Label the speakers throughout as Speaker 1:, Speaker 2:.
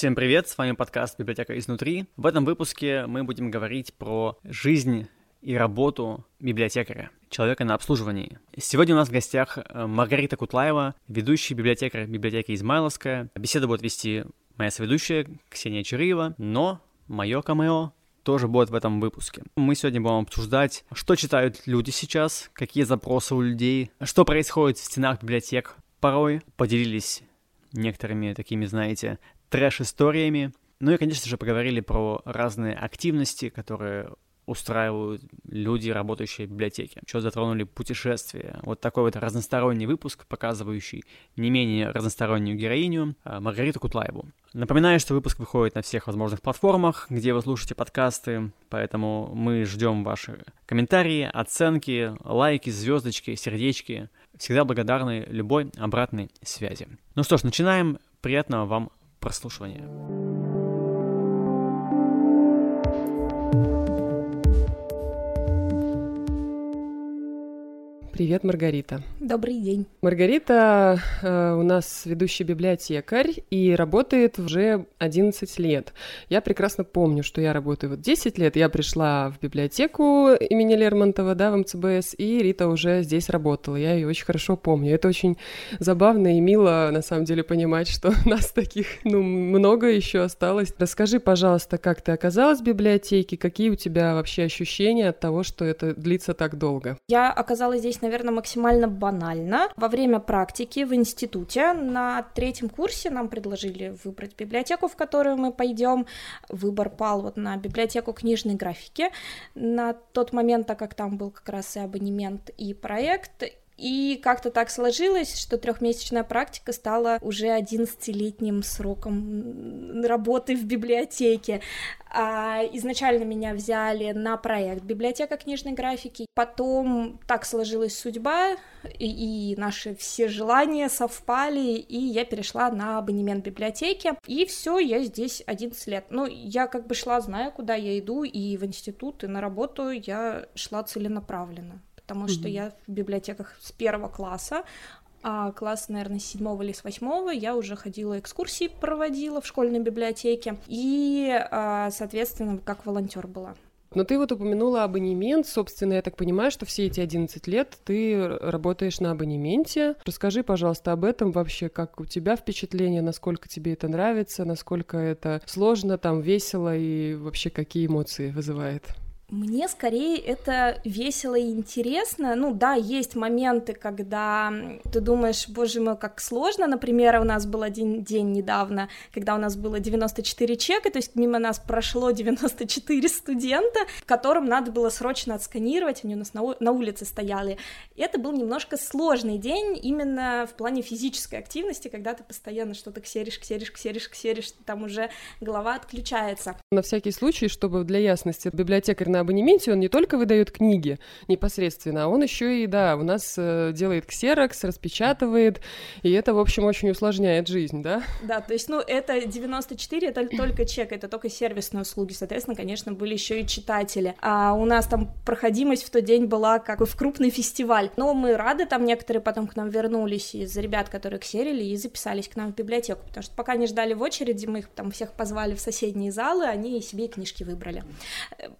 Speaker 1: Всем привет, с вами подкаст «Библиотека изнутри». В этом выпуске мы будем говорить про жизнь и работу библиотекаря, человека на обслуживании. Сегодня у нас в гостях э, Маргарита Кутлаева, ведущий библиотекарь библиотеки Измайловская. Беседу будет вести моя соведущая Ксения Чурыева, но мое камео тоже будет в этом выпуске. Мы сегодня будем обсуждать, что читают люди сейчас, какие запросы у людей, что происходит в стенах библиотек порой. Поделились некоторыми такими, знаете, трэш-историями. Ну и, конечно же, поговорили про разные активности, которые устраивают люди, работающие в библиотеке. Что затронули путешествия. Вот такой вот разносторонний выпуск, показывающий не менее разностороннюю героиню а, Маргариту Кутлаеву. Напоминаю, что выпуск выходит на всех возможных платформах, где вы слушаете подкасты, поэтому мы ждем ваши комментарии, оценки, лайки, звездочки, сердечки. Всегда благодарны любой обратной связи. Ну что ж, начинаем. Приятного вам прослушивания.
Speaker 2: Привет, Маргарита.
Speaker 3: Добрый день.
Speaker 2: Маргарита э, у нас ведущий библиотекарь и работает уже 11 лет. Я прекрасно помню, что я работаю вот 10 лет. Я пришла в библиотеку имени Лермонтова, да, в МЦБС, и Рита уже здесь работала. Я ее очень хорошо помню. Это очень забавно и мило, на самом деле, понимать, что нас таких, ну, много еще осталось. Расскажи, пожалуйста, как ты оказалась в библиотеке, какие у тебя вообще ощущения от того, что это длится так долго?
Speaker 3: Я оказалась здесь, наверное, максимально банально. Во время практики в институте на третьем курсе нам предложили выбрать библиотеку, в которую мы пойдем. Выбор пал вот на библиотеку книжной графики. На тот момент, так как там был как раз и абонемент, и проект, и как-то так сложилось, что трехмесячная практика стала уже 11-летним сроком работы в библиотеке. А изначально меня взяли на проект «Библиотека книжной графики». Потом так сложилась судьба, и, и наши все желания совпали, и я перешла на абонемент библиотеки. И все, я здесь 11 лет. Ну, я как бы шла, знаю, куда я иду, и в институт, и на работу я шла целенаправленно потому mm-hmm. что я в библиотеках с первого класса, а класс, наверное, с седьмого или с восьмого я уже ходила экскурсии, проводила в школьной библиотеке и, а, соответственно, как волонтер была.
Speaker 2: Но ты вот упомянула абонемент, собственно, я так понимаю, что все эти 11 лет ты работаешь на абонементе. Расскажи, пожалуйста, об этом вообще, как у тебя впечатление, насколько тебе это нравится, насколько это сложно, там весело и вообще какие эмоции вызывает.
Speaker 3: Мне скорее это весело и интересно. Ну да, есть моменты, когда ты думаешь, боже мой, как сложно. Например, у нас был один день недавно, когда у нас было 94 чека, то есть мимо нас прошло 94 студента, которым надо было срочно отсканировать, они у нас на, на улице стояли. Это был немножко сложный день именно в плане физической активности, когда ты постоянно что-то ксеришь, ксеришь, ксеришь, ксеришь, там уже голова отключается.
Speaker 2: На всякий случай, чтобы для ясности, библиотекарь на абонементе он не только выдает книги непосредственно, а он еще и, да, у нас э, делает ксерокс, распечатывает, и это, в общем, очень усложняет жизнь, да?
Speaker 3: Да, то есть, ну, это 94, это только чек, это только сервисные услуги, соответственно, конечно, были еще и читатели. А у нас там проходимость в тот день была как в крупный фестиваль, но мы рады, там некоторые потом к нам вернулись из ребят, которые ксерили и записались к нам в библиотеку, потому что пока не ждали в очереди, мы их там всех позвали в соседние залы, они себе книжки выбрали.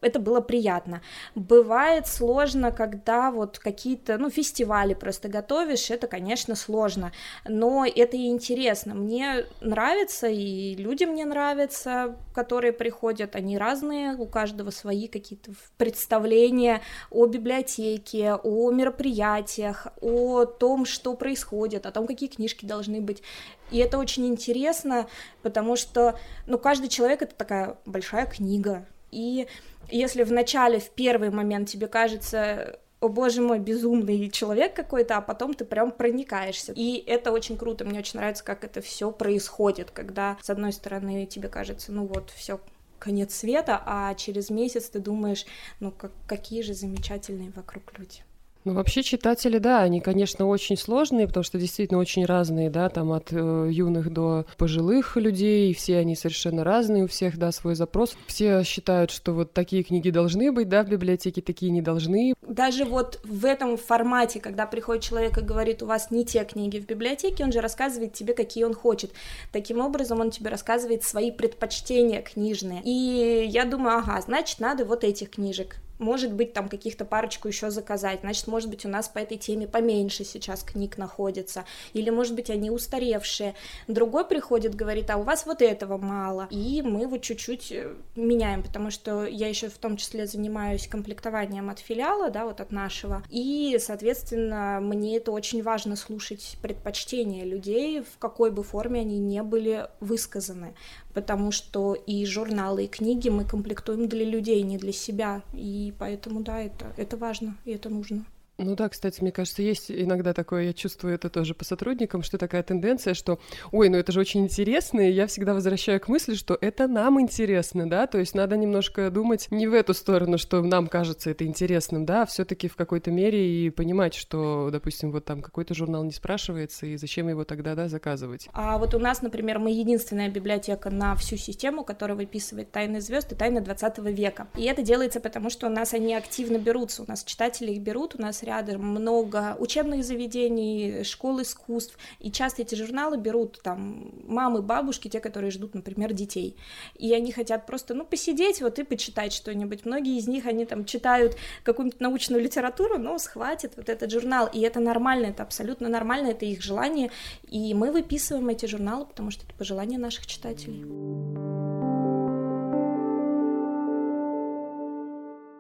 Speaker 3: Это было приятно. Бывает сложно, когда вот какие-то, ну, фестивали просто готовишь, это, конечно, сложно, но это и интересно. Мне нравится, и люди мне нравятся, которые приходят, они разные, у каждого свои какие-то представления о библиотеке, о мероприятиях, о том, что происходит, о том, какие книжки должны быть. И это очень интересно, потому что, ну, каждый человек — это такая большая книга, и если в начале, в первый момент тебе кажется, о боже мой, безумный человек какой-то, а потом ты прям проникаешься. И это очень круто, мне очень нравится, как это все происходит, когда, с одной стороны, тебе кажется, ну вот, все конец света, а через месяц ты думаешь, ну как, какие же замечательные вокруг люди.
Speaker 2: Ну, вообще читатели, да, они, конечно, очень сложные, потому что действительно очень разные, да, там от э, юных до пожилых людей, все они совершенно разные, у всех, да, свой запрос. Все считают, что вот такие книги должны быть, да, в библиотеке, такие не должны.
Speaker 3: Даже вот в этом формате, когда приходит человек и говорит, у вас не те книги в библиотеке, он же рассказывает тебе, какие он хочет. Таким образом, он тебе рассказывает свои предпочтения книжные. И я думаю, ага, значит, надо вот этих книжек может быть, там каких-то парочку еще заказать, значит, может быть, у нас по этой теме поменьше сейчас книг находится, или, может быть, они устаревшие. Другой приходит, говорит, а у вас вот этого мало, и мы вот чуть-чуть э, меняем, потому что я еще в том числе занимаюсь комплектованием от филиала, да, вот от нашего, и, соответственно, мне это очень важно слушать предпочтения людей, в какой бы форме они не были высказаны, потому что и журналы, и книги мы комплектуем для людей, не для себя, и поэтому, да, это, это важно, и это нужно.
Speaker 2: Ну да, кстати, мне кажется, есть иногда такое, я чувствую это тоже по сотрудникам, что такая тенденция, что, ой, ну это же очень интересно, и я всегда возвращаю к мысли, что это нам интересно, да, то есть надо немножко думать не в эту сторону, что нам кажется это интересным, да, а все таки в какой-то мере и понимать, что, допустим, вот там какой-то журнал не спрашивается, и зачем его тогда, да, заказывать.
Speaker 3: А вот у нас, например, мы единственная библиотека на всю систему, которая выписывает «Тайны звезд» и «Тайны 20 века», и это делается потому, что у нас они активно берутся, у нас читатели их берут, у нас рядом много учебных заведений, школ искусств, и часто эти журналы берут там мамы, бабушки, те, которые ждут, например, детей, и они хотят просто, ну, посидеть вот и почитать что-нибудь. Многие из них, они там читают какую-нибудь научную литературу, но схватит вот этот журнал, и это нормально, это абсолютно нормально, это их желание, и мы выписываем эти журналы, потому что это пожелание наших читателей.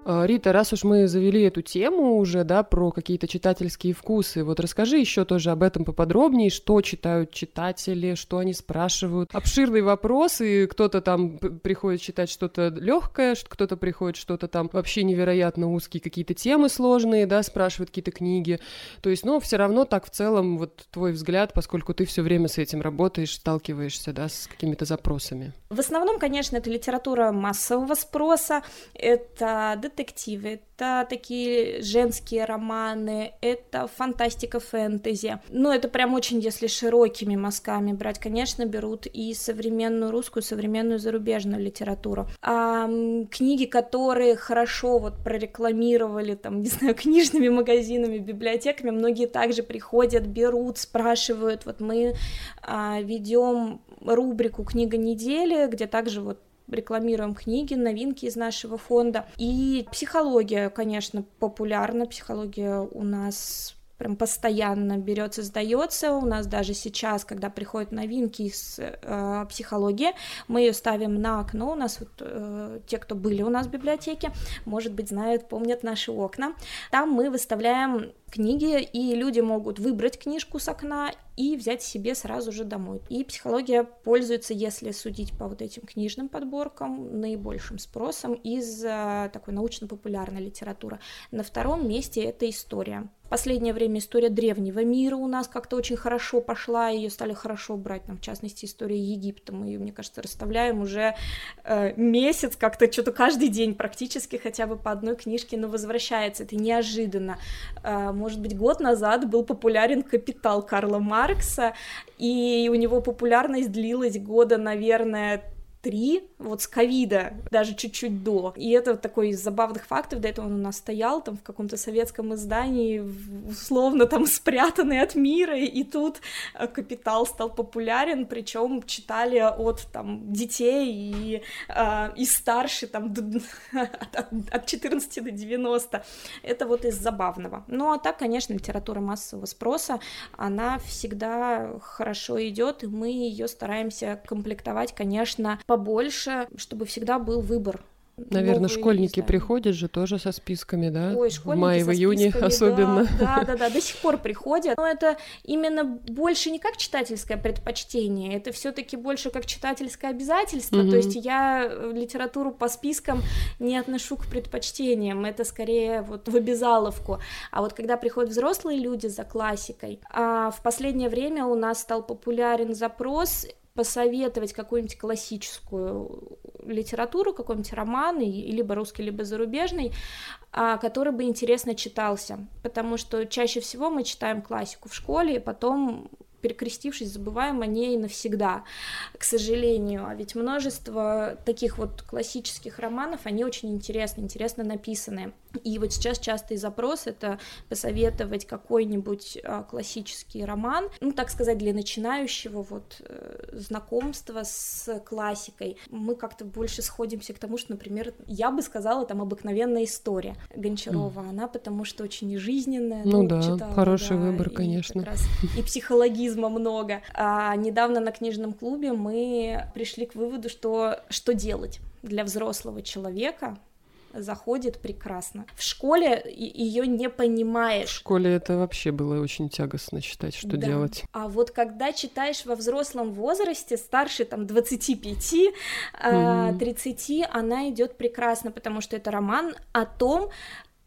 Speaker 2: Рита, раз уж мы завели эту тему уже, да, про какие-то читательские вкусы, вот расскажи еще тоже об этом поподробнее, что читают читатели, что они спрашивают. Обширный вопрос, и кто-то там приходит читать что-то легкое, кто-то приходит что-то там вообще невероятно узкие какие-то темы сложные, да, спрашивают какие-то книги. То есть, ну, все равно так в целом, вот твой взгляд, поскольку ты все время с этим работаешь, сталкиваешься, да, с какими-то запросами.
Speaker 3: В основном, конечно, это литература массового спроса, это детективы, это такие женские романы, это фантастика, фэнтези. Ну, это прям очень, если широкими мазками брать, конечно, берут и современную русскую, современную зарубежную литературу. А книги, которые хорошо вот прорекламировали, там, не знаю, книжными магазинами, библиотеками, многие также приходят, берут, спрашивают. Вот мы а, ведем рубрику «Книга недели», где также вот рекламируем книги, новинки из нашего фонда. И психология, конечно, популярна. Психология у нас прям постоянно берется, сдается. У нас даже сейчас, когда приходят новинки из э, психологии, мы ее ставим на окно. У нас вот э, те, кто были у нас в библиотеке, может быть, знают, помнят наши окна. Там мы выставляем книги, и люди могут выбрать книжку с окна и взять себе сразу же домой. И психология пользуется, если судить по вот этим книжным подборкам, наибольшим спросом из э, такой научно-популярной литературы. На втором месте это история. Последнее время история древнего мира у нас как-то очень хорошо пошла, ее стали хорошо брать, там, в частности, история Египта. Мы ее, мне кажется, расставляем уже э, месяц, как-то что-то каждый день практически хотя бы по одной книжке, но возвращается. Это неожиданно. Э, может быть, год назад был популярен «Капитал» Карла Маркса, и у него популярность длилась года, наверное, три, вот с ковида, даже чуть-чуть до. И это такой из забавных фактов, до этого он у нас стоял там в каком-то советском издании, условно там спрятанный от мира, и тут э, «Капитал» стал популярен, причем читали от там детей и, э, и старше, там от, от 14 до 90. Это вот из забавного. Ну а так, конечно, литература массового спроса, она всегда хорошо идет, и мы ее стараемся комплектовать, конечно, побольше, чтобы всегда был выбор.
Speaker 2: Наверное, школьники приходят же тоже со списками, да?
Speaker 3: Ой, школьники
Speaker 2: в мае,
Speaker 3: в
Speaker 2: июне
Speaker 3: списками,
Speaker 2: особенно.
Speaker 3: Да, да, да, да, до сих пор приходят. Но это именно больше не как читательское предпочтение, это все-таки больше как читательское обязательство.
Speaker 2: Мгм.
Speaker 3: То есть я э, литературу по спискам не отношу к предпочтениям, это скорее вот в обязаловку. А вот когда приходят взрослые люди за классикой, а в последнее время у нас стал популярен запрос посоветовать какую-нибудь классическую литературу, какой-нибудь роман, либо русский, либо зарубежный, а, который бы интересно читался, потому что чаще всего мы читаем классику в школе, и потом перекрестившись, забываем о ней навсегда, к сожалению. А ведь множество таких вот классических романов, они очень интересны, интересно написаны. И вот сейчас частый запрос — это посоветовать какой-нибудь а, классический роман, ну, так сказать, для начинающего вот э, знакомства с классикой. Мы как-то больше сходимся к тому, что, например, я бы сказала, там «Обыкновенная история» Гончарова, mm. она потому что очень жизненная.
Speaker 2: Ну, ну да, читала, хороший да, выбор, конечно.
Speaker 3: Раз, и психологизма много. А недавно на книжном клубе мы пришли к выводу, что что делать для взрослого человека, заходит прекрасно. В школе ее не понимаешь.
Speaker 2: В школе это вообще было очень тягостно читать, что да. делать.
Speaker 3: А вот когда читаешь во взрослом возрасте, старше там 25, mm-hmm. 30, она идет прекрасно, потому что это роман о том,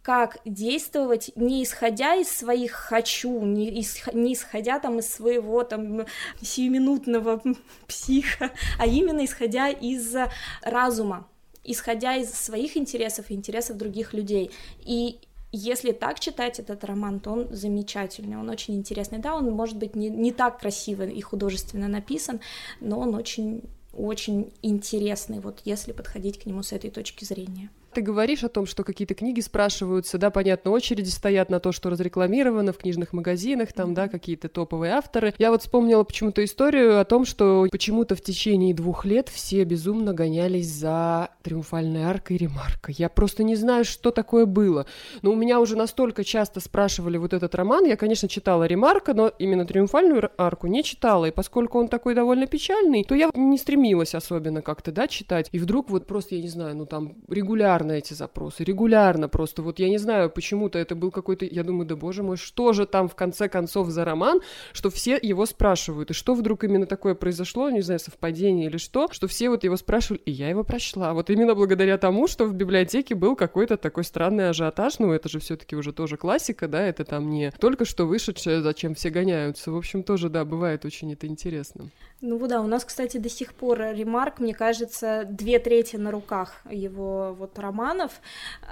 Speaker 3: как действовать, не исходя из своих хочу, не, ис, не исходя там из своего там сиюминутного психа, а именно исходя из разума исходя из своих интересов и интересов других людей. И если так читать этот роман, то он замечательный, он очень интересный. Да, он может быть не, не так красиво и художественно написан, но он очень очень интересный, вот если подходить к нему с этой точки зрения.
Speaker 2: Ты говоришь о том, что какие-то книги спрашиваются, да, понятно, очереди стоят на то, что разрекламировано в книжных магазинах, там, да, какие-то топовые авторы. Я вот вспомнила почему-то историю о том, что почему-то в течение двух лет все безумно гонялись за триумфальной аркой Ремарка. Я просто не знаю, что такое было. Но у меня уже настолько часто спрашивали вот этот роман. Я, конечно, читала Ремарка, но именно триумфальную арку не читала. И поскольку он такой довольно печальный, то я не стремилась особенно как-то, да, читать. И вдруг вот просто, я не знаю, ну там регулярно регулярно эти запросы, регулярно просто. Вот я не знаю, почему-то это был какой-то... Я думаю, да боже мой, что же там в конце концов за роман, что все его спрашивают. И что вдруг именно такое произошло, не знаю, совпадение или что, что все вот его спрашивали, и я его прочла. Вот именно благодаря тому, что в библиотеке был какой-то такой странный ажиотаж. Ну, это же все таки уже тоже классика, да, это там не только что вышедшее, зачем все гоняются. В общем, тоже, да, бывает очень это интересно.
Speaker 3: Ну да, у нас, кстати, до сих пор ремарк, мне кажется, две трети на руках его вот романов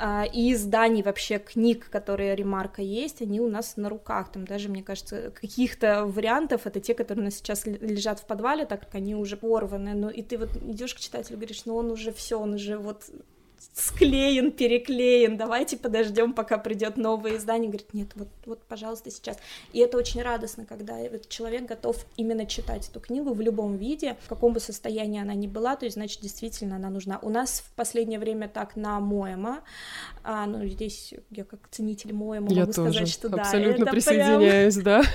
Speaker 3: э, и изданий вообще книг, которые ремарка есть, они у нас на руках. Там даже, мне кажется, каких-то вариантов это те, которые у нас сейчас лежат в подвале, так как они уже порваны. Ну и ты вот идешь к читателю, говоришь, ну он уже все, он уже вот склеен, переклеен, давайте подождем, пока придет новое издание. Говорит, нет, вот, вот, пожалуйста, сейчас. И это очень радостно, когда этот человек готов именно читать эту книгу в любом виде, в каком бы состоянии она ни была, то есть, значит, действительно она нужна. У нас в последнее время так на Моэма, а, ну, здесь я как ценитель Моэма
Speaker 2: я
Speaker 3: могу
Speaker 2: тоже
Speaker 3: сказать, что да,
Speaker 2: абсолютно присоединяюсь, прям... да.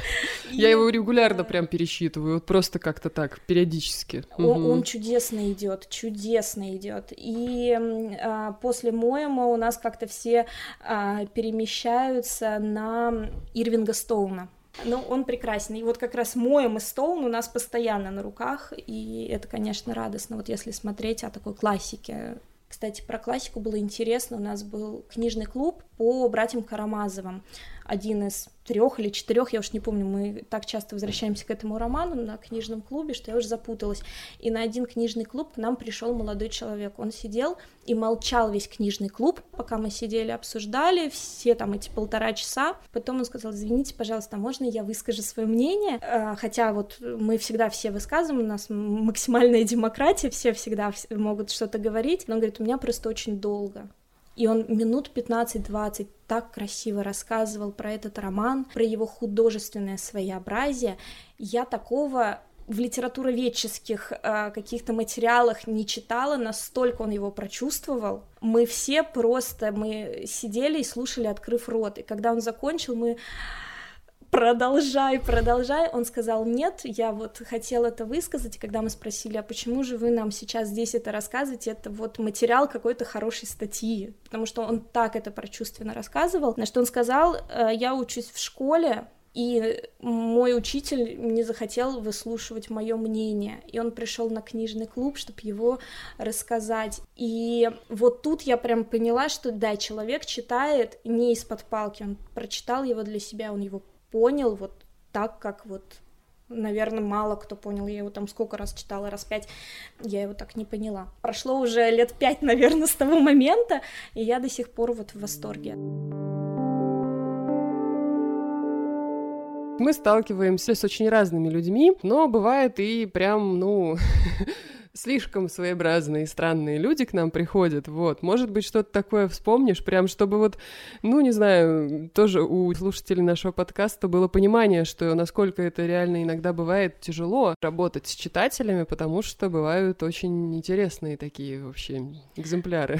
Speaker 2: Я его регулярно прям пересчитываю, вот просто как-то так, периодически.
Speaker 3: Он чудесно идет, чудесно идет. И а, после Моема у нас как-то все а, перемещаются на Ирвинга Стоуна. Ну, он прекрасен. И вот как раз Моем и Стоун у нас постоянно на руках, и это, конечно, радостно, вот если смотреть о такой классике. Кстати, про классику было интересно. У нас был книжный клуб по братьям Карамазовым. Один из трех или четырех, я уж не помню, мы так часто возвращаемся к этому роману на книжном клубе, что я уже запуталась. И на один книжный клуб к нам пришел молодой человек. Он сидел и молчал весь книжный клуб, пока мы сидели, обсуждали все там эти полтора часа. Потом он сказал, извините, пожалуйста, можно я выскажу свое мнение? А, хотя вот мы всегда все высказываем, у нас максимальная демократия, все всегда могут что-то говорить. Но он говорит, у меня просто очень долго. И он минут 15-20 так красиво рассказывал про этот роман, про его художественное своеобразие. Я такого в литературоведческих э, каких-то материалах не читала, настолько он его прочувствовал. Мы все просто, мы сидели и слушали, открыв рот. И когда он закончил, мы продолжай, продолжай. Он сказал, нет, я вот хотел это высказать, и когда мы спросили, а почему же вы нам сейчас здесь это рассказываете, это вот материал какой-то хорошей статьи, потому что он так это прочувственно рассказывал, на что он сказал, «Э, я учусь в школе, и мой учитель не захотел выслушивать мое мнение, и он пришел на книжный клуб, чтобы его рассказать. И вот тут я прям поняла, что да, человек читает не из-под палки, он прочитал его для себя, он его понял вот так, как вот наверное, мало кто понял. Я его там сколько раз читала, раз пять, я его так не поняла. Прошло уже лет пять, наверное, с того момента, и я до сих пор вот в восторге.
Speaker 2: Мы сталкиваемся с очень разными людьми, но бывает и прям, ну, слишком своеобразные и странные люди к нам приходят, вот. Может быть, что-то такое вспомнишь, прям чтобы вот, ну, не знаю, тоже у слушателей нашего подкаста было понимание, что насколько это реально иногда бывает тяжело работать с читателями, потому что бывают очень интересные такие вообще экземпляры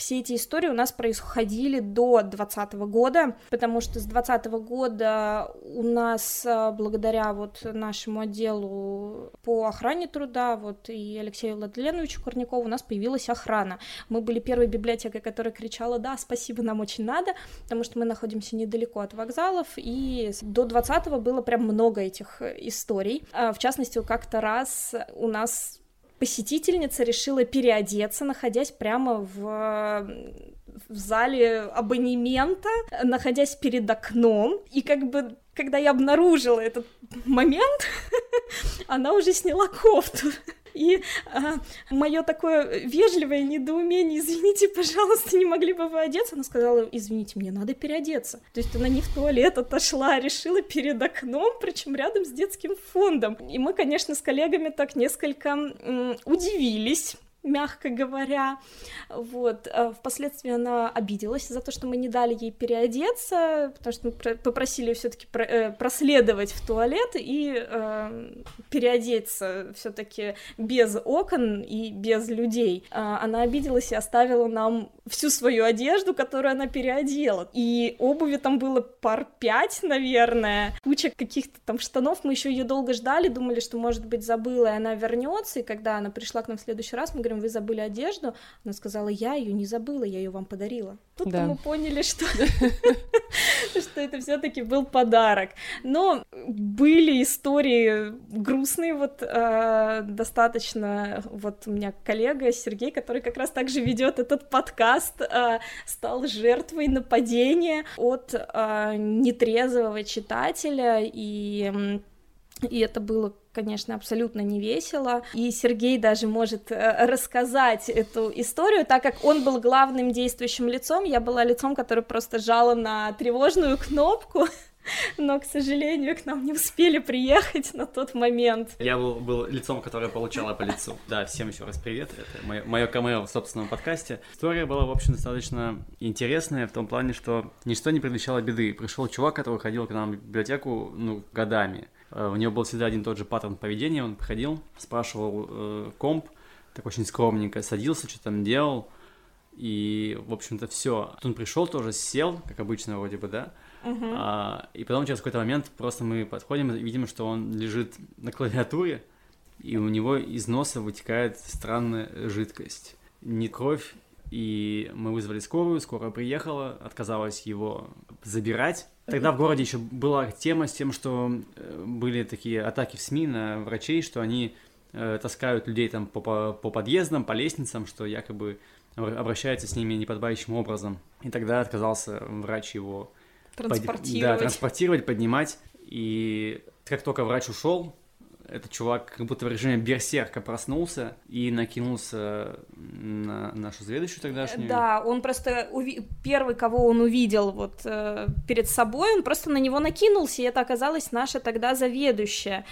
Speaker 3: все эти истории у нас происходили до 2020 года, потому что с 2020 года у нас, а, благодаря вот нашему отделу по охране труда, вот и Алексею Владленовичу Корнякову, у нас появилась охрана. Мы были первой библиотекой, которая кричала, да, спасибо, нам очень надо, потому что мы находимся недалеко от вокзалов, и до 20 было прям много этих историй. А, в частности, как-то раз у нас посетительница решила переодеться, находясь прямо в в зале абонемента, находясь перед окном, и как бы когда я обнаружила этот момент, она уже сняла кофту. И а, мое такое вежливое недоумение, извините, пожалуйста, не могли бы вы одеться? Она сказала, извините, мне надо переодеться. То есть она не в туалет отошла, а решила перед окном, причем рядом с детским фондом. И мы, конечно, с коллегами так несколько м- удивились мягко говоря. Вот. А впоследствии она обиделась за то, что мы не дали ей переодеться, потому что мы попросили все таки э, проследовать в туалет и э, переодеться все таки без окон и без людей. Она обиделась и оставила нам всю свою одежду, которую она переодела. И обуви там было пар пять, наверное, куча каких-то там штанов. Мы еще ее долго ждали, думали, что, может быть, забыла, и она вернется. И когда она пришла к нам в следующий раз, мы говорим, вы забыли одежду? Она сказала, я ее не забыла, я ее вам подарила. Тут да. мы поняли, что, что это все-таки был подарок. Но были истории грустные, вот э, достаточно. Вот у меня коллега Сергей, который как раз также ведет этот подкаст, э, стал жертвой нападения от э, нетрезвого читателя и и это было конечно, абсолютно не весело. И Сергей даже может э, рассказать эту историю, так как он был главным действующим лицом, я была лицом, которое просто жало на тревожную кнопку. Но, к сожалению, к нам не успели приехать на тот момент.
Speaker 1: Я был, был лицом, которое получало по лицу. Да, всем еще раз привет. Это мое, мое камео в собственном подкасте. История была, в общем, достаточно интересная в том плане, что ничто не предвещало беды. Пришел чувак, который ходил к нам в библиотеку, ну, годами. Э, у него был всегда один тот же паттерн поведения. Он приходил, спрашивал э, комп, так очень скромненько садился, что там делал. И, в общем-то, все. Он пришел тоже, сел, как обычно, вроде бы, да. Uh-huh. А, и потом через какой-то момент просто мы подходим и видим, что он лежит на клавиатуре, и у него из носа вытекает странная жидкость. Не кровь, и мы вызвали скорую, скорая приехала, отказалась его забирать. Тогда в городе еще была тема с тем, что э, были такие атаки в СМИ на врачей, что они э, таскают людей там по, по, по подъездам, по лестницам, что якобы обращаются с ними неподобающим образом. И тогда отказался врач его
Speaker 3: транспортировать.
Speaker 1: Под... Да, транспортировать, поднимать. И как только врач ушел, этот чувак как будто в режиме берсерка проснулся и накинулся на нашу заведующую тогдашнюю.
Speaker 3: Да, он просто уви... первый, кого он увидел вот э, перед собой, он просто на него накинулся, и это оказалась наша тогда заведующая.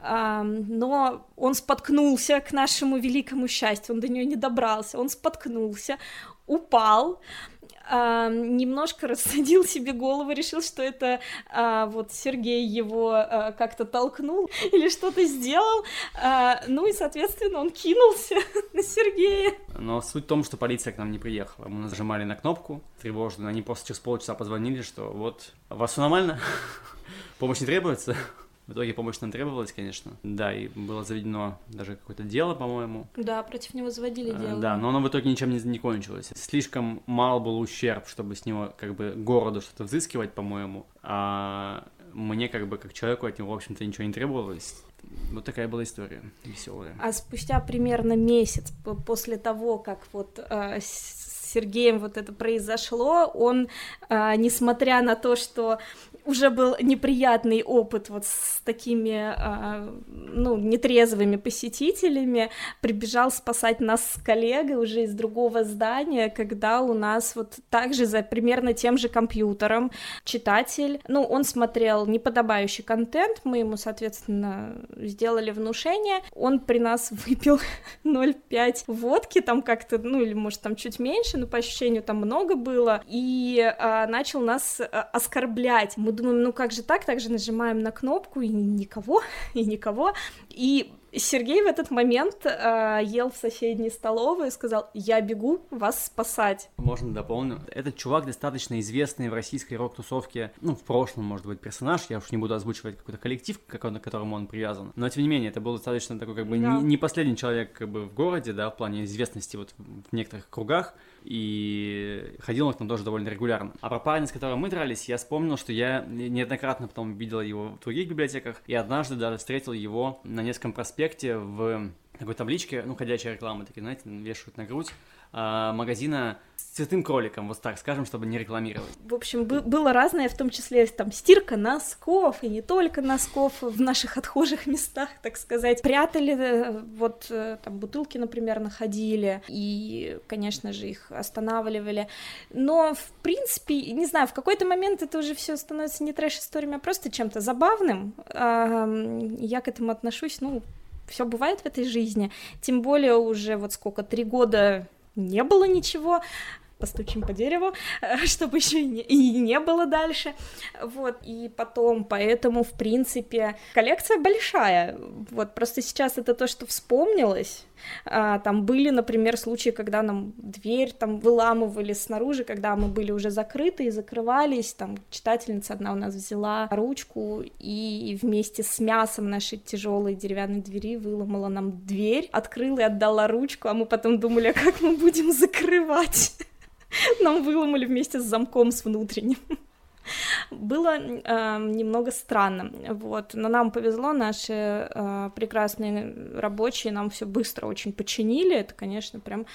Speaker 3: Э, но он споткнулся к нашему великому счастью, он до нее не добрался, он споткнулся, упал, немножко рассадил себе голову, решил, что это а, вот Сергей его а, как-то толкнул или что-то сделал, а, ну и, соответственно, он кинулся на Сергея.
Speaker 1: Но суть в том, что полиция к нам не приехала. Мы нажимали на кнопку тревожную, они просто через полчаса позвонили, что вот, вас все нормально? Помощь не требуется? В итоге помощь нам требовалась, конечно. Да, и было заведено даже какое-то дело, по-моему.
Speaker 3: Да, против него заводили э, дело.
Speaker 1: Да, но оно в итоге ничем не, не кончилось. Слишком мал был ущерб, чтобы с него как бы городу что-то взыскивать, по-моему. А мне как бы как человеку от него, в общем-то, ничего не требовалось. Вот такая была история веселая.
Speaker 3: А спустя примерно месяц после того, как вот э, Сергеем вот это произошло, он, а, несмотря на то, что уже был неприятный опыт вот с такими, а, ну, нетрезвыми посетителями, прибежал спасать нас с коллегой уже из другого здания, когда у нас вот также за примерно тем же компьютером читатель, ну, он смотрел неподобающий контент, мы ему, соответственно, сделали внушение, он при нас выпил 0,5 водки, там как-то, ну, или, может, там чуть меньше, но по ощущению там много было, и а, начал нас а, оскорблять. Мы думаем, ну как же так, также нажимаем на кнопку, и никого, и никого, и Сергей в этот момент э, ел в соседней столовой и сказал, я бегу вас спасать.
Speaker 1: Можно дополню. Этот чувак достаточно известный в российской рок-тусовке, ну, в прошлом, может быть, персонаж, я уж не буду озвучивать какой-то коллектив, к которому он привязан, но, тем не менее, это был достаточно такой, как бы, да. не, не последний человек, как бы, в городе, да, в плане известности вот в некоторых кругах, и ходил он к нам тоже довольно регулярно. А про парня, с которым мы дрались, я вспомнил, что я неоднократно потом видел его в других библиотеках, и однажды даже встретил его на Невском проспекте в такой табличке, ну, ходячая реклама, такие, знаете, вешают на грудь, а, магазина с цветным кроликом, вот так скажем, чтобы не рекламировать.
Speaker 3: В общем, было разное, в том числе там стирка носков, и не только носков в наших отхожих местах, так сказать. Прятали, э, вот э, там бутылки, например, находили, и, конечно же, их останавливали. Но, в принципе, не знаю, в какой-то момент это уже все становится не трэш-историями, а просто чем-то забавным. Я к этому отношусь, ну, все бывает в этой жизни, тем более уже вот сколько, три года не было ничего, постучим по дереву, чтобы еще и не, и не было дальше, вот, и потом, поэтому, в принципе, коллекция большая, вот, просто сейчас это то, что вспомнилось, а, там были, например, случаи, когда нам дверь там выламывали снаружи, когда мы были уже закрыты и закрывались, там читательница одна у нас взяла ручку и вместе с мясом нашей тяжелой деревянной двери выломала нам дверь, открыла и отдала ручку, а мы потом думали, а как мы будем закрывать. Нам выломали вместе с замком с внутренним. Было э, немного странно, вот, но нам повезло, наши э, прекрасные рабочие нам все быстро очень починили, это, конечно, прям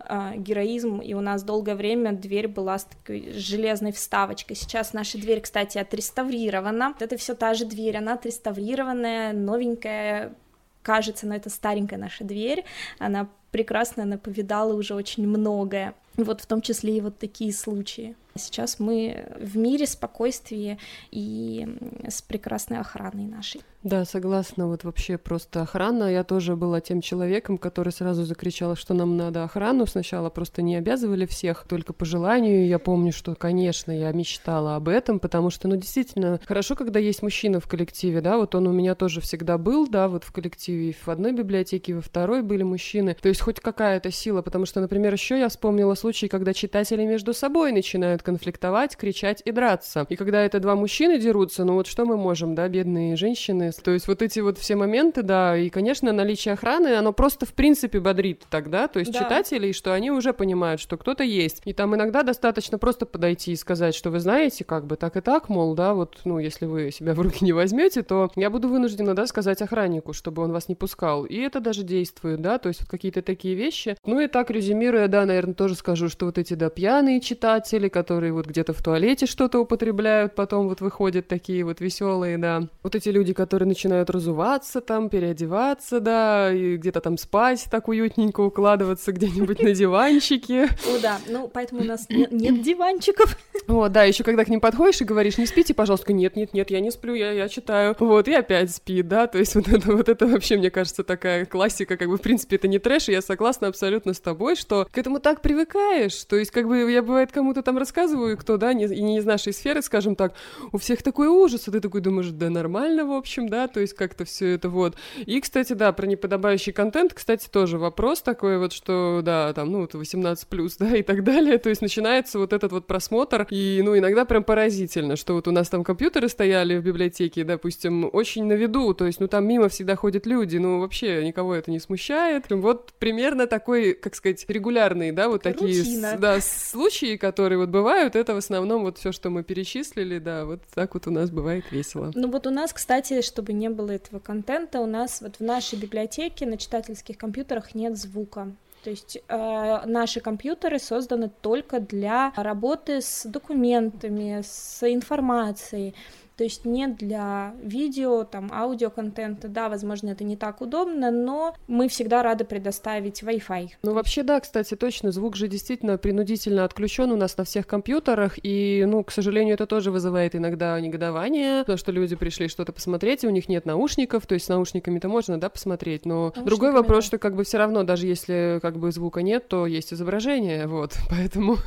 Speaker 3: э, героизм, и у нас долгое время дверь была с такой железной вставочкой. Сейчас наша дверь, кстати, отреставрирована, это все та же дверь, она отреставрированная, новенькая, кажется, но это старенькая наша дверь, она прекрасно, она повидала уже очень многое. Вот в том числе и вот такие случаи. Сейчас мы в мире спокойствии и с прекрасной охраной нашей.
Speaker 2: Да, согласна. Вот вообще просто охрана. Я тоже была тем человеком, который сразу закричал, что нам надо охрану. Сначала просто не обязывали всех, только по желанию. Я помню, что, конечно, я мечтала об этом, потому что, ну, действительно, хорошо, когда есть мужчина в коллективе, да, вот он у меня тоже всегда был, да, вот в коллективе в одной библиотеке, во второй были мужчины. То есть хоть какая-то сила, потому что, например, еще я вспомнила случай, когда читатели между собой начинают конфликтовать, кричать и драться. И когда это два мужчины дерутся, ну вот что мы можем, да, бедные женщины. То есть вот эти вот все моменты, да, и, конечно, наличие охраны, оно просто в принципе бодрит тогда, то есть да. читателей, что они уже понимают, что кто-то есть. И там иногда достаточно просто подойти и сказать, что вы знаете, как бы так и так, мол, да, вот, ну, если вы себя в руки не возьмете, то я буду вынуждена, да, сказать охраннику, чтобы он вас не пускал. И это даже действует, да, то есть вот какие-то такие вещи. Ну и так, резюмируя, да, наверное, тоже скажу, что вот эти, да, пьяные читатели, которые вот где-то в туалете что-то употребляют, потом вот выходят такие вот веселые, да. Вот эти люди, которые начинают разуваться там, переодеваться, да, и где-то там спать так уютненько укладываться где-нибудь на диванчике.
Speaker 3: О, да, ну, поэтому у нас нет диванчиков.
Speaker 2: О, да, еще когда к ним подходишь и говоришь, не спите, пожалуйста, нет, нет, нет, я не сплю, я, я читаю. Вот, и опять спит, да, то есть вот это, вот это вообще, мне кажется, такая классика, как бы, в принципе, это не трэш, и я согласна абсолютно с тобой, что к этому так привыкаешь, то есть, как бы, я, бывает, кому-то там рассказываю, кто, да, не, и не из нашей сферы, скажем так, у всех такой ужас, а ты такой думаешь, да нормально, в общем, да, то есть как-то все это вот. И, кстати, да, про неподобающий контент, кстати, тоже вопрос такой вот, что, да, там, ну, это 18+, плюс, да, и так далее, то есть начинается вот этот вот просмотр, и, ну, иногда прям поразительно, что вот у нас там компьютеры стояли в библиотеке, допустим, очень на виду, то есть, ну, там мимо всегда ходят люди, ну, вообще никого это не смущает. Вот примерно такой, как сказать, регулярный, да, вот такие, да, случаи, которые вот бывают, бывают, это в основном вот все, что мы перечислили, да, вот так вот у нас бывает весело.
Speaker 3: Ну вот у нас, кстати, чтобы не было этого контента, у нас вот в нашей библиотеке на читательских компьютерах нет звука. То есть э, наши компьютеры созданы только для работы с документами, с информацией то есть не для видео, там, аудиоконтента, да, возможно, это не так удобно, но мы всегда рады предоставить Wi-Fi.
Speaker 2: Ну, вообще, да, кстати, точно, звук же действительно принудительно отключен у нас на всех компьютерах, и, ну, к сожалению, это тоже вызывает иногда негодование, потому что люди пришли что-то посмотреть, и у них нет наушников, то есть с наушниками-то можно, да, посмотреть, но другой вопрос, да. что как бы все равно, даже если как бы звука нет, то есть изображение, вот, поэтому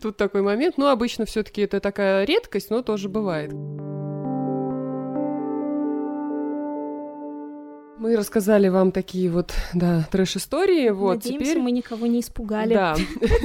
Speaker 2: тут такой момент, но обычно все таки это такая редкость, но тоже бывает. Мы рассказали вам такие вот, да, трэш-истории. Вот,
Speaker 3: Надеемся, теперь... мы никого не испугали.
Speaker 2: Да.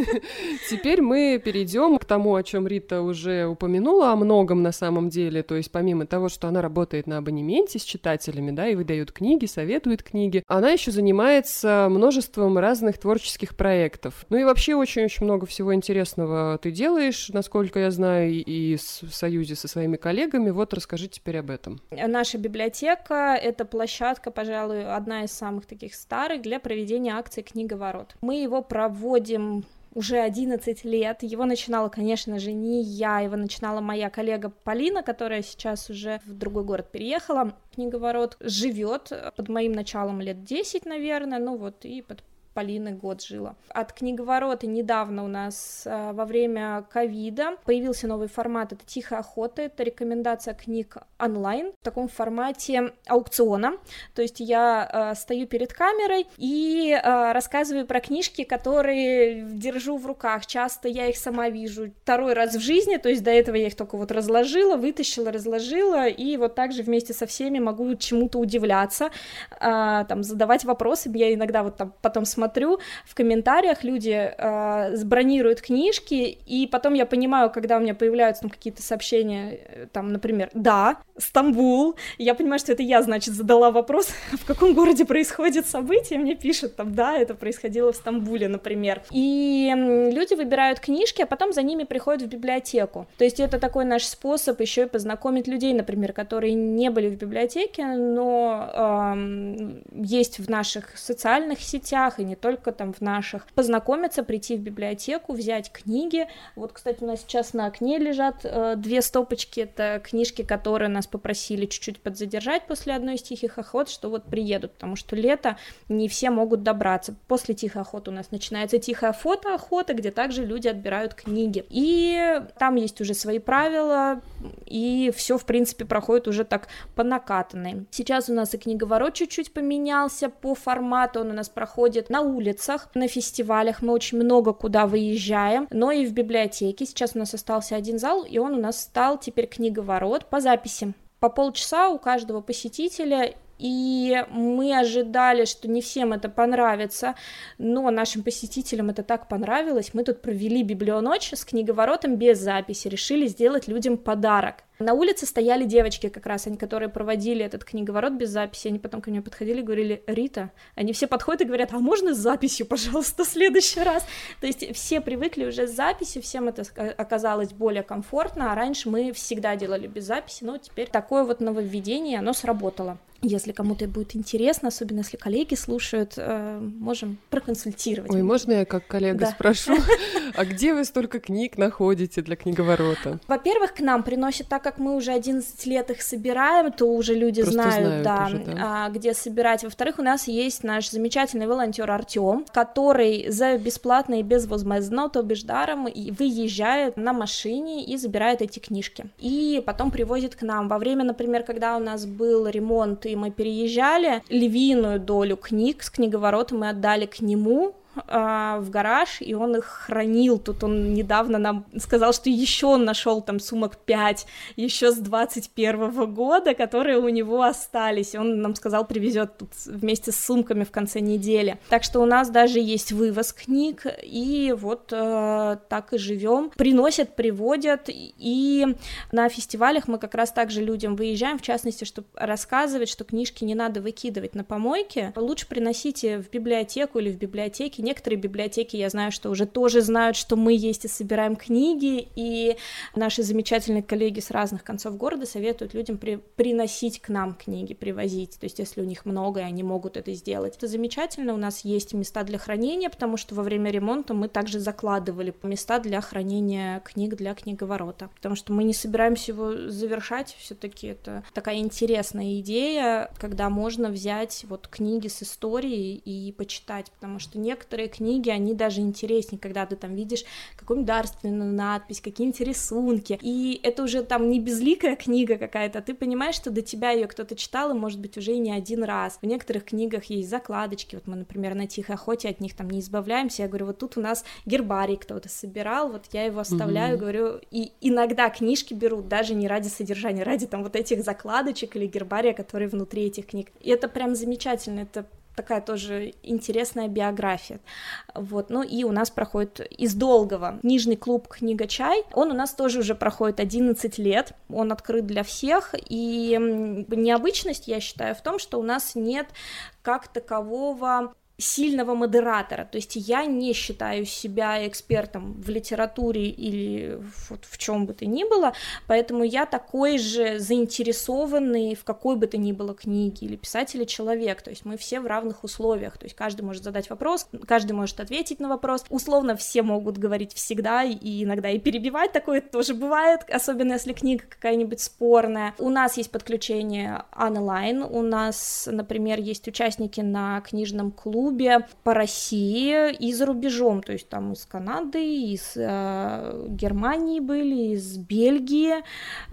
Speaker 2: Теперь мы перейдем к тому, о чем Рита уже упомянула, о многом на самом деле. То есть помимо того, что она работает на абонементе с читателями, да, и выдает книги, советует книги, она еще занимается множеством разных творческих проектов. Ну и вообще очень-очень много всего интересного ты делаешь, насколько я знаю, и в союзе со своими коллегами. Вот расскажи теперь об этом.
Speaker 3: Наша библиотека — это площадка, пожалуй, одна из самых таких старых для проведения акции «Книговорот». Мы его проводим уже 11 лет. Его начинала, конечно же, не я, его начинала моя коллега Полина, которая сейчас уже в другой город переехала. Книговорот живет под моим началом лет 10, наверное, ну вот, и под Полины год жила. От книговорота недавно у нас э, во время ковида появился новый формат, это «Тихая охота», это рекомендация книг онлайн в таком формате аукциона, то есть я э, стою перед камерой и э, рассказываю про книжки, которые держу в руках, часто я их сама вижу второй раз в жизни, то есть до этого я их только вот разложила, вытащила, разложила, и вот также вместе со всеми могу чему-то удивляться, э, там, задавать вопросы, я иногда вот там потом смотрю смотрю, в комментариях люди э, бронируют книжки, и потом я понимаю, когда у меня появляются там какие-то сообщения, э, там, например, да, Стамбул, я понимаю, что это я, значит, задала вопрос, в каком городе происходит событие, мне пишут там, да, это происходило в Стамбуле, например. И люди выбирают книжки, а потом за ними приходят в библиотеку. То есть это такой наш способ еще и познакомить людей, например, которые не были в библиотеке, но эм, есть в наших социальных сетях и не только там в наших, познакомиться, прийти в библиотеку, взять книги. Вот, кстати, у нас сейчас на окне лежат э, две стопочки, это книжки, которые нас попросили чуть-чуть подзадержать после одной из тихих охот, что вот приедут, потому что лето не все могут добраться. После тихой охоты у нас начинается тихая фотоохота, где также люди отбирают книги. И там есть уже свои правила, и все, в принципе, проходит уже так по накатанной. Сейчас у нас и книговорот чуть-чуть поменялся по формату, он у нас проходит на улицах, на фестивалях, мы очень много куда выезжаем, но и в библиотеке. Сейчас у нас остался один зал, и он у нас стал теперь книговорот по записи. По полчаса у каждого посетителя и мы ожидали, что не всем это понравится, но нашим посетителям это так понравилось. Мы тут провели библионочь с книговоротом без записи, решили сделать людям подарок. На улице стояли девочки как раз, они, которые проводили этот книговорот без записи, они потом ко мне подходили и говорили, Рита, они все подходят и говорят, а можно с записью, пожалуйста, в следующий раз? То есть все привыкли уже с записью, всем это оказалось более комфортно, а раньше мы всегда делали без записи, но теперь такое вот нововведение, оно сработало. Если кому-то будет интересно, особенно если коллеги слушают, э, можем проконсультировать.
Speaker 2: Ой, можно я как коллега да. спрошу, а где вы столько книг находите для книговорота?
Speaker 3: Во-первых, к нам приносят, так как мы уже 11 лет их собираем, то уже люди Просто знают, знают да, уже, да. А, где собирать. Во-вторых, у нас есть наш замечательный волонтер Артем, который за бесплатно и безвозмездно, то бишь даром, выезжает на машине и забирает эти книжки. И потом привозит к нам. Во время, например, когда у нас был ремонт и мы переезжали, львиную долю книг с книговорота мы отдали к нему, а, в гараж, и он их хранил. Тут он недавно нам сказал, что еще он нашел там сумок 5, еще с 21 года, которые у него остались. Он нам сказал, привезет тут вместе с сумками в конце недели. Так что у нас даже есть вывоз книг, и вот э, так и живем. Приносят, приводят, и на фестивалях мы как раз также людям выезжаем, в частности, чтобы рассказывать, что книжки не надо выкидывать на помойке. Лучше приносите в библиотеку или в библиотеке Некоторые библиотеки, я знаю, что уже тоже знают, что мы есть и собираем книги, и наши замечательные коллеги с разных концов города советуют людям при, приносить к нам книги, привозить. То есть, если у них много, и они могут это сделать. Это замечательно. У нас есть места для хранения, потому что во время ремонта мы также закладывали места для хранения книг для книговорота, потому что мы не собираемся его завершать. Все-таки это такая интересная идея, когда можно взять вот книги с историей и почитать, потому что некоторые книги, они даже интереснее, когда ты там видишь какую-нибудь дарственную надпись, какие-нибудь рисунки, и это уже там не безликая книга какая-то, а ты понимаешь, что до тебя ее кто-то читал, и, может быть, уже и не один раз. В некоторых книгах есть закладочки, вот мы, например, на «Тихой охоте» от них там не избавляемся, я говорю, вот тут у нас гербарий кто-то собирал, вот я его оставляю, mm-hmm. говорю, и иногда книжки берут даже не ради содержания, ради там вот этих закладочек или гербария, которые внутри этих книг. И это прям замечательно, это такая тоже интересная биография. Вот. Ну и у нас проходит из Долгого книжный клуб «Книга Чай». Он у нас тоже уже проходит 11 лет, он открыт для всех, и необычность, я считаю, в том, что у нас нет как такового сильного модератора. То есть я не считаю себя экспертом в литературе или вот в чем бы то ни было, поэтому я такой же заинтересованный в какой бы то ни было книге или писателе человек. То есть мы все в равных условиях. То есть каждый может задать вопрос, каждый может ответить на вопрос. Условно все могут говорить всегда и иногда и перебивать, такое тоже бывает, особенно если книга какая-нибудь спорная. У нас есть подключение онлайн, у нас, например, есть участники на книжном клубе, клубе по России и за рубежом, то есть там из Канады, из э, Германии были, из Бельгии.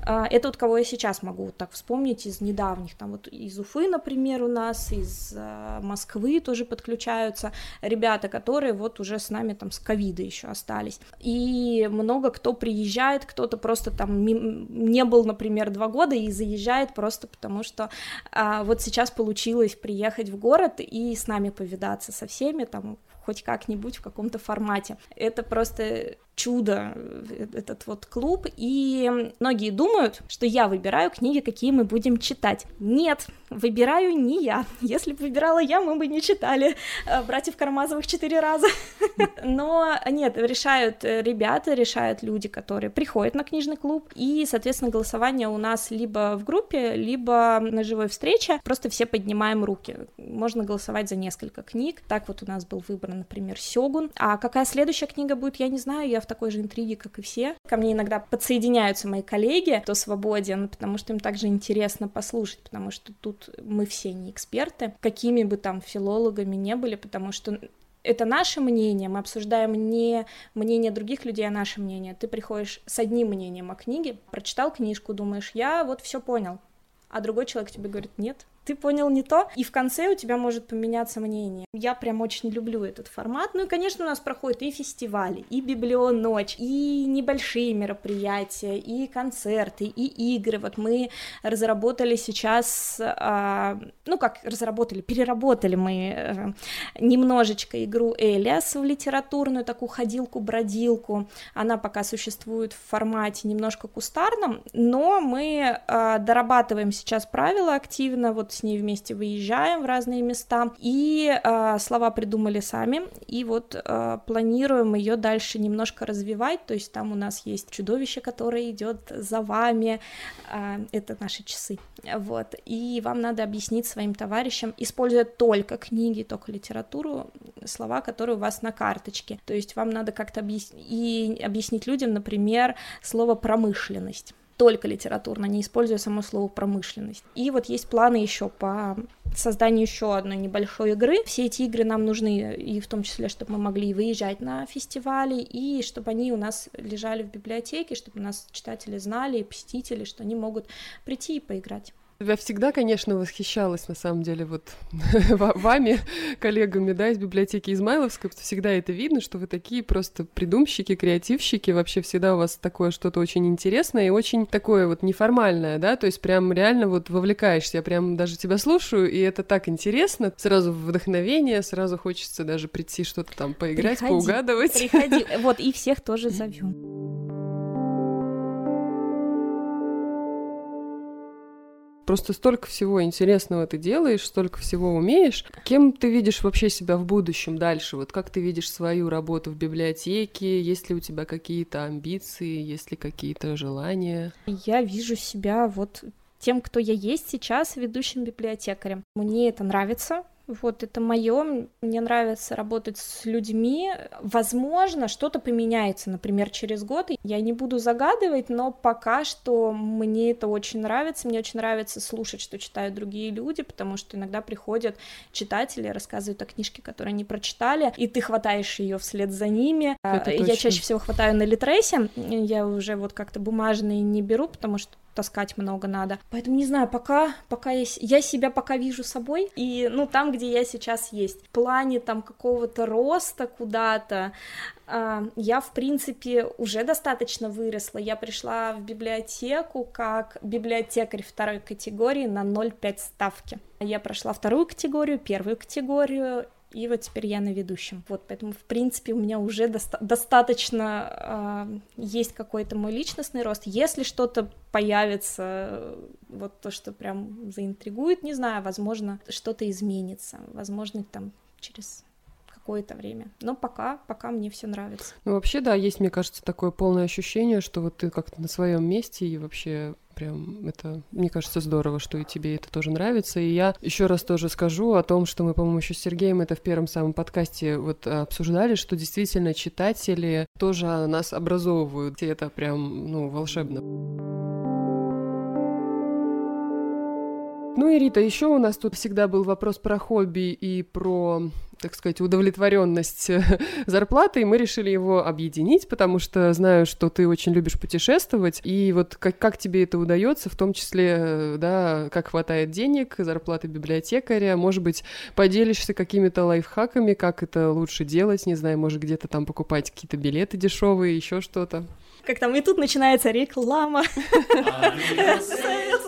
Speaker 3: Э, это вот кого я сейчас могу вот так вспомнить из недавних, там вот из Уфы, например, у нас, из э, Москвы тоже подключаются ребята, которые вот уже с нами там с ковида еще остались. И много кто приезжает, кто-то просто там не был, например, два года и заезжает просто потому, что э, вот сейчас получилось приехать в город и с нами повидаться связаться со всеми, там, хоть как-нибудь в каком-то формате. Это просто чудо, э, этот вот клуб, и многие думают, что я выбираю книги, какие мы будем читать. Нет, выбираю не я. Если бы выбирала я, мы бы не читали э, «Братьев Кармазовых» четыре раза. Но нет, решают э, ребята, решают люди, которые приходят на книжный клуб, и, соответственно, голосование у нас либо в группе, либо на живой встрече, просто все поднимаем руки. Можно голосовать за несколько книг. Так вот у нас был выбран, например, Сёгун. А какая следующая книга будет, я не знаю, я в такой же интриге, как и все. Ко мне иногда подсоединяются мои коллеги, кто свободен, потому что им также интересно послушать, потому что тут мы все не эксперты, какими бы там филологами не были, потому что это наше мнение, мы обсуждаем не мнение других людей, а наше мнение. Ты приходишь с одним мнением о книге, прочитал книжку, думаешь, я вот все понял, а другой человек тебе говорит, нет, ты понял не то, и в конце у тебя может поменяться мнение. Я прям очень люблю этот формат. Ну и, конечно, у нас проходят и фестивали, и библионочь, и небольшие мероприятия, и концерты, и игры. Вот мы разработали сейчас, а, ну как разработали, переработали мы а, немножечко игру Элиас в литературную такую ходилку-бродилку. Она пока существует в формате немножко кустарном, но мы а, дорабатываем сейчас правила активно, вот с ней вместе выезжаем в разные места, и э, слова придумали сами, и вот э, планируем ее дальше немножко развивать, то есть там у нас есть чудовище, которое идет за вами, э, это наши часы, вот, и вам надо объяснить своим товарищам, используя только книги, только литературу, слова, которые у вас на карточке, то есть вам надо как-то объяснить, и объяснить людям, например, слово промышленность, только литературно, не используя само слово промышленность. И вот есть планы еще по созданию еще одной небольшой игры. Все эти игры нам нужны, и в том числе, чтобы мы могли выезжать на фестивали, и чтобы они у нас лежали в библиотеке, чтобы у нас читатели знали, посетители, что они могут прийти и поиграть.
Speaker 2: Я всегда, конечно, восхищалась, на самом деле, вот вами, коллегами, да, из библиотеки Измайловской, потому всегда это видно, что вы такие просто придумщики, креативщики, вообще всегда у вас такое что-то очень интересное и очень такое вот неформальное, да, то есть прям реально вот вовлекаешься, я прям даже тебя слушаю, и это так интересно, сразу вдохновение, сразу хочется даже прийти что-то там поиграть, приходи, поугадывать.
Speaker 3: Приходи, вот, и всех тоже зовем.
Speaker 2: Просто столько всего интересного ты делаешь, столько всего умеешь. Кем ты видишь вообще себя в будущем дальше? Вот как ты видишь свою работу в библиотеке? Есть ли у тебя какие-то амбиции, есть ли какие-то желания?
Speaker 3: Я вижу себя вот тем, кто я есть сейчас, ведущим библиотекарем. Мне это нравится, вот это мое. Мне нравится работать с людьми. Возможно, что-то поменяется, например, через год. Я не буду загадывать, но пока что мне это очень нравится. Мне очень нравится слушать, что читают другие люди, потому что иногда приходят читатели, рассказывают о книжке, которую они прочитали, и ты хватаешь ее вслед за ними. Это я чаще всего хватаю на Литресе. Я уже вот как-то бумажные не беру, потому что таскать много надо. Поэтому не знаю, пока, пока я, я себя пока вижу собой, и, ну, там, где я сейчас есть. В плане там какого-то роста куда-то, э, я, в принципе, уже достаточно выросла. Я пришла в библиотеку как библиотекарь второй категории на 0,5 ставки. Я прошла вторую категорию, первую категорию, и вот теперь я на ведущем. Вот, поэтому, в принципе, у меня уже доста- достаточно э, есть какой-то мой личностный рост. Если что-то появится, вот то, что прям заинтригует, не знаю, возможно, что-то изменится, возможно, там через какое-то время. Но пока, пока мне все нравится.
Speaker 2: Ну, вообще, да, есть, мне кажется, такое полное ощущение, что вот ты как-то на своем месте и вообще прям это, мне кажется, здорово, что и тебе это тоже нравится. И я еще раз тоже скажу о том, что мы, по-моему, еще с Сергеем это в первом самом подкасте вот обсуждали, что действительно читатели тоже нас образовывают, и это прям, ну, волшебно. Ну и Рита, еще у нас тут всегда был вопрос про хобби и про так сказать, удовлетворенность зарплаты, и мы решили его объединить, потому что знаю, что ты очень любишь путешествовать, и вот как, как тебе это удается, в том числе, да, как хватает денег, зарплаты библиотекаря, может быть, поделишься какими-то лайфхаками, как это лучше делать, не знаю, может, где-то там покупать какие-то билеты дешевые, еще что-то.
Speaker 3: Как там, и тут начинается реклама.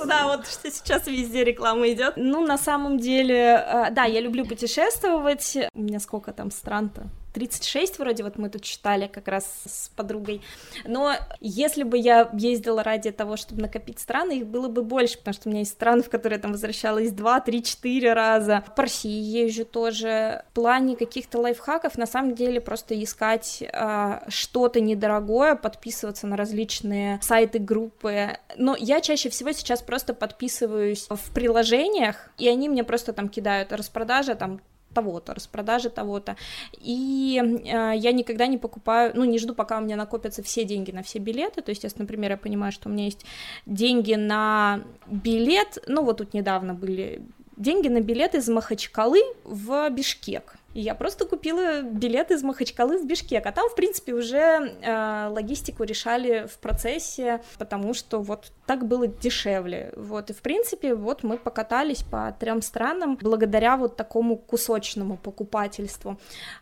Speaker 3: Да, вот что сейчас везде реклама идет. Ну, на самом деле, э, да, я люблю путешествовать. У меня сколько там стран-то? 36 вроде, вот мы тут читали как раз с подругой. Но если бы я ездила ради того, чтобы накопить страны, их было бы больше, потому что у меня есть страны, в которые я там возвращалась 2, 3, 4 раза. По России езжу тоже. В плане каких-то лайфхаков, на самом деле, просто искать э, что-то недорогое, подписываться на различные сайты, группы. Но я чаще всего сейчас просто подписываюсь в приложениях, и они мне просто там кидают распродажа, там того-то, распродажи того-то. И э, я никогда не покупаю, ну, не жду, пока у меня накопятся все деньги на все билеты. То есть, если, например, я понимаю, что у меня есть деньги на билет, ну, вот тут недавно были деньги на билет из Махачкалы в Бишкек. И я просто купила билет из Махачкалы в Бишкек, а там, в принципе, уже э, логистику решали в процессе, потому что вот так было дешевле, вот, и, в принципе, вот мы покатались по трем странам благодаря вот такому кусочному покупательству.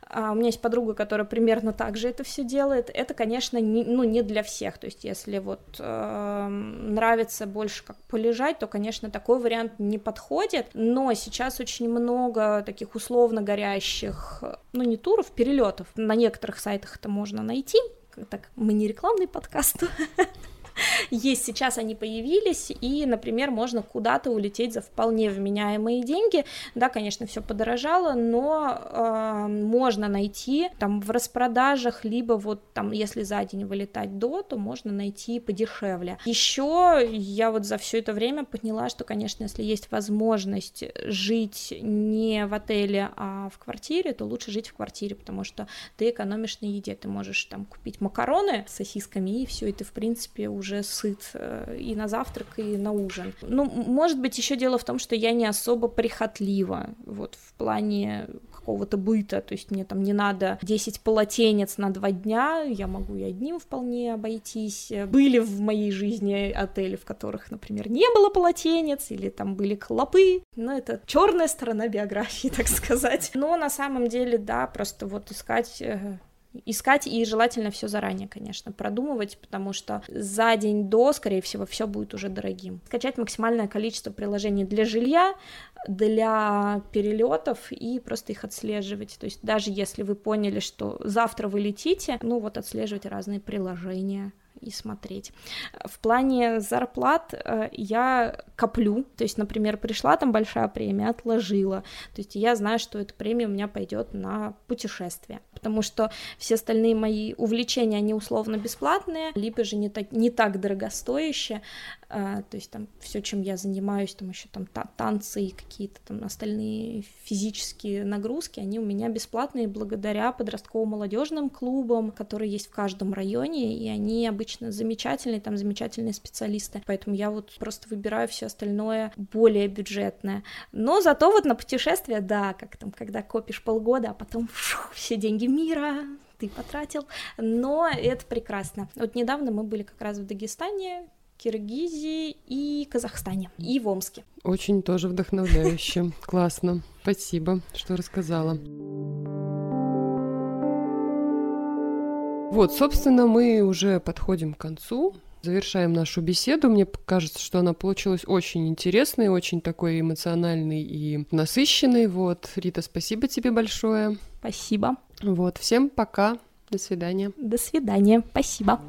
Speaker 3: А у меня есть подруга, которая примерно так же это все делает, это, конечно, не, ну, не для всех, то есть, если вот э, нравится больше как полежать, то, конечно, такой вариант не подходит, но сейчас очень много таких условно горящих общих, ну не туров, перелетов. На некоторых сайтах это можно найти. Так, мы не рекламный подкаст. есть сейчас, они появились, и, например, можно куда-то улететь за вполне вменяемые деньги. Да, конечно, все подорожало, но э, можно найти там в распродажах, либо вот там, если за день вылетать до, то можно найти подешевле. Еще я вот за все это время поняла, что, конечно, если есть возможность жить не в отеле, а в квартире, то лучше жить в квартире, потому что ты экономишь на еде, ты можешь там купить макароны с сосисками, и все, и ты, в принципе, уже уже сыт э, и на завтрак, и на ужин. Ну, может быть, еще дело в том, что я не особо прихотлива, вот, в плане какого-то быта, то есть мне там не надо 10 полотенец на два дня, я могу и одним вполне обойтись. Были в моей жизни отели, в которых, например, не было полотенец, или там были клопы, но это черная сторона биографии, так сказать. Но на самом деле, да, просто вот искать э, искать и желательно все заранее, конечно, продумывать, потому что за день до, скорее всего, все будет уже дорогим. Скачать максимальное количество приложений для жилья, для перелетов и просто их отслеживать. То есть даже если вы поняли, что завтра вы летите, ну вот отслеживать разные приложения, и смотреть. В плане зарплат э, я коплю, то есть, например, пришла там большая премия, отложила, то есть я знаю, что эта премия у меня пойдет на путешествие, потому что все остальные мои увлечения, они условно бесплатные, либо же не так, не так дорогостоящие, э, то есть там все, чем я занимаюсь, там еще там та танцы и какие-то там остальные физические нагрузки, они у меня бесплатные благодаря подростково-молодежным клубам, которые есть в каждом районе, и они обычно замечательные, там замечательные специалисты, поэтому я вот просто выбираю все остальное более бюджетное. Но зато вот на путешествия, да, как там, когда копишь полгода, а потом фух, все деньги мира, ты потратил, но это прекрасно. Вот недавно мы были как раз в Дагестане, Киргизии и Казахстане, и в Омске.
Speaker 2: Очень тоже вдохновляюще. Классно. Спасибо, что рассказала. Вот, собственно, мы уже подходим к концу. Завершаем нашу беседу. Мне кажется, что она получилась очень интересной, очень такой эмоциональной и насыщенной. Вот, Рита, спасибо тебе большое.
Speaker 3: Спасибо.
Speaker 2: Вот, всем пока. До свидания.
Speaker 3: До свидания. Спасибо.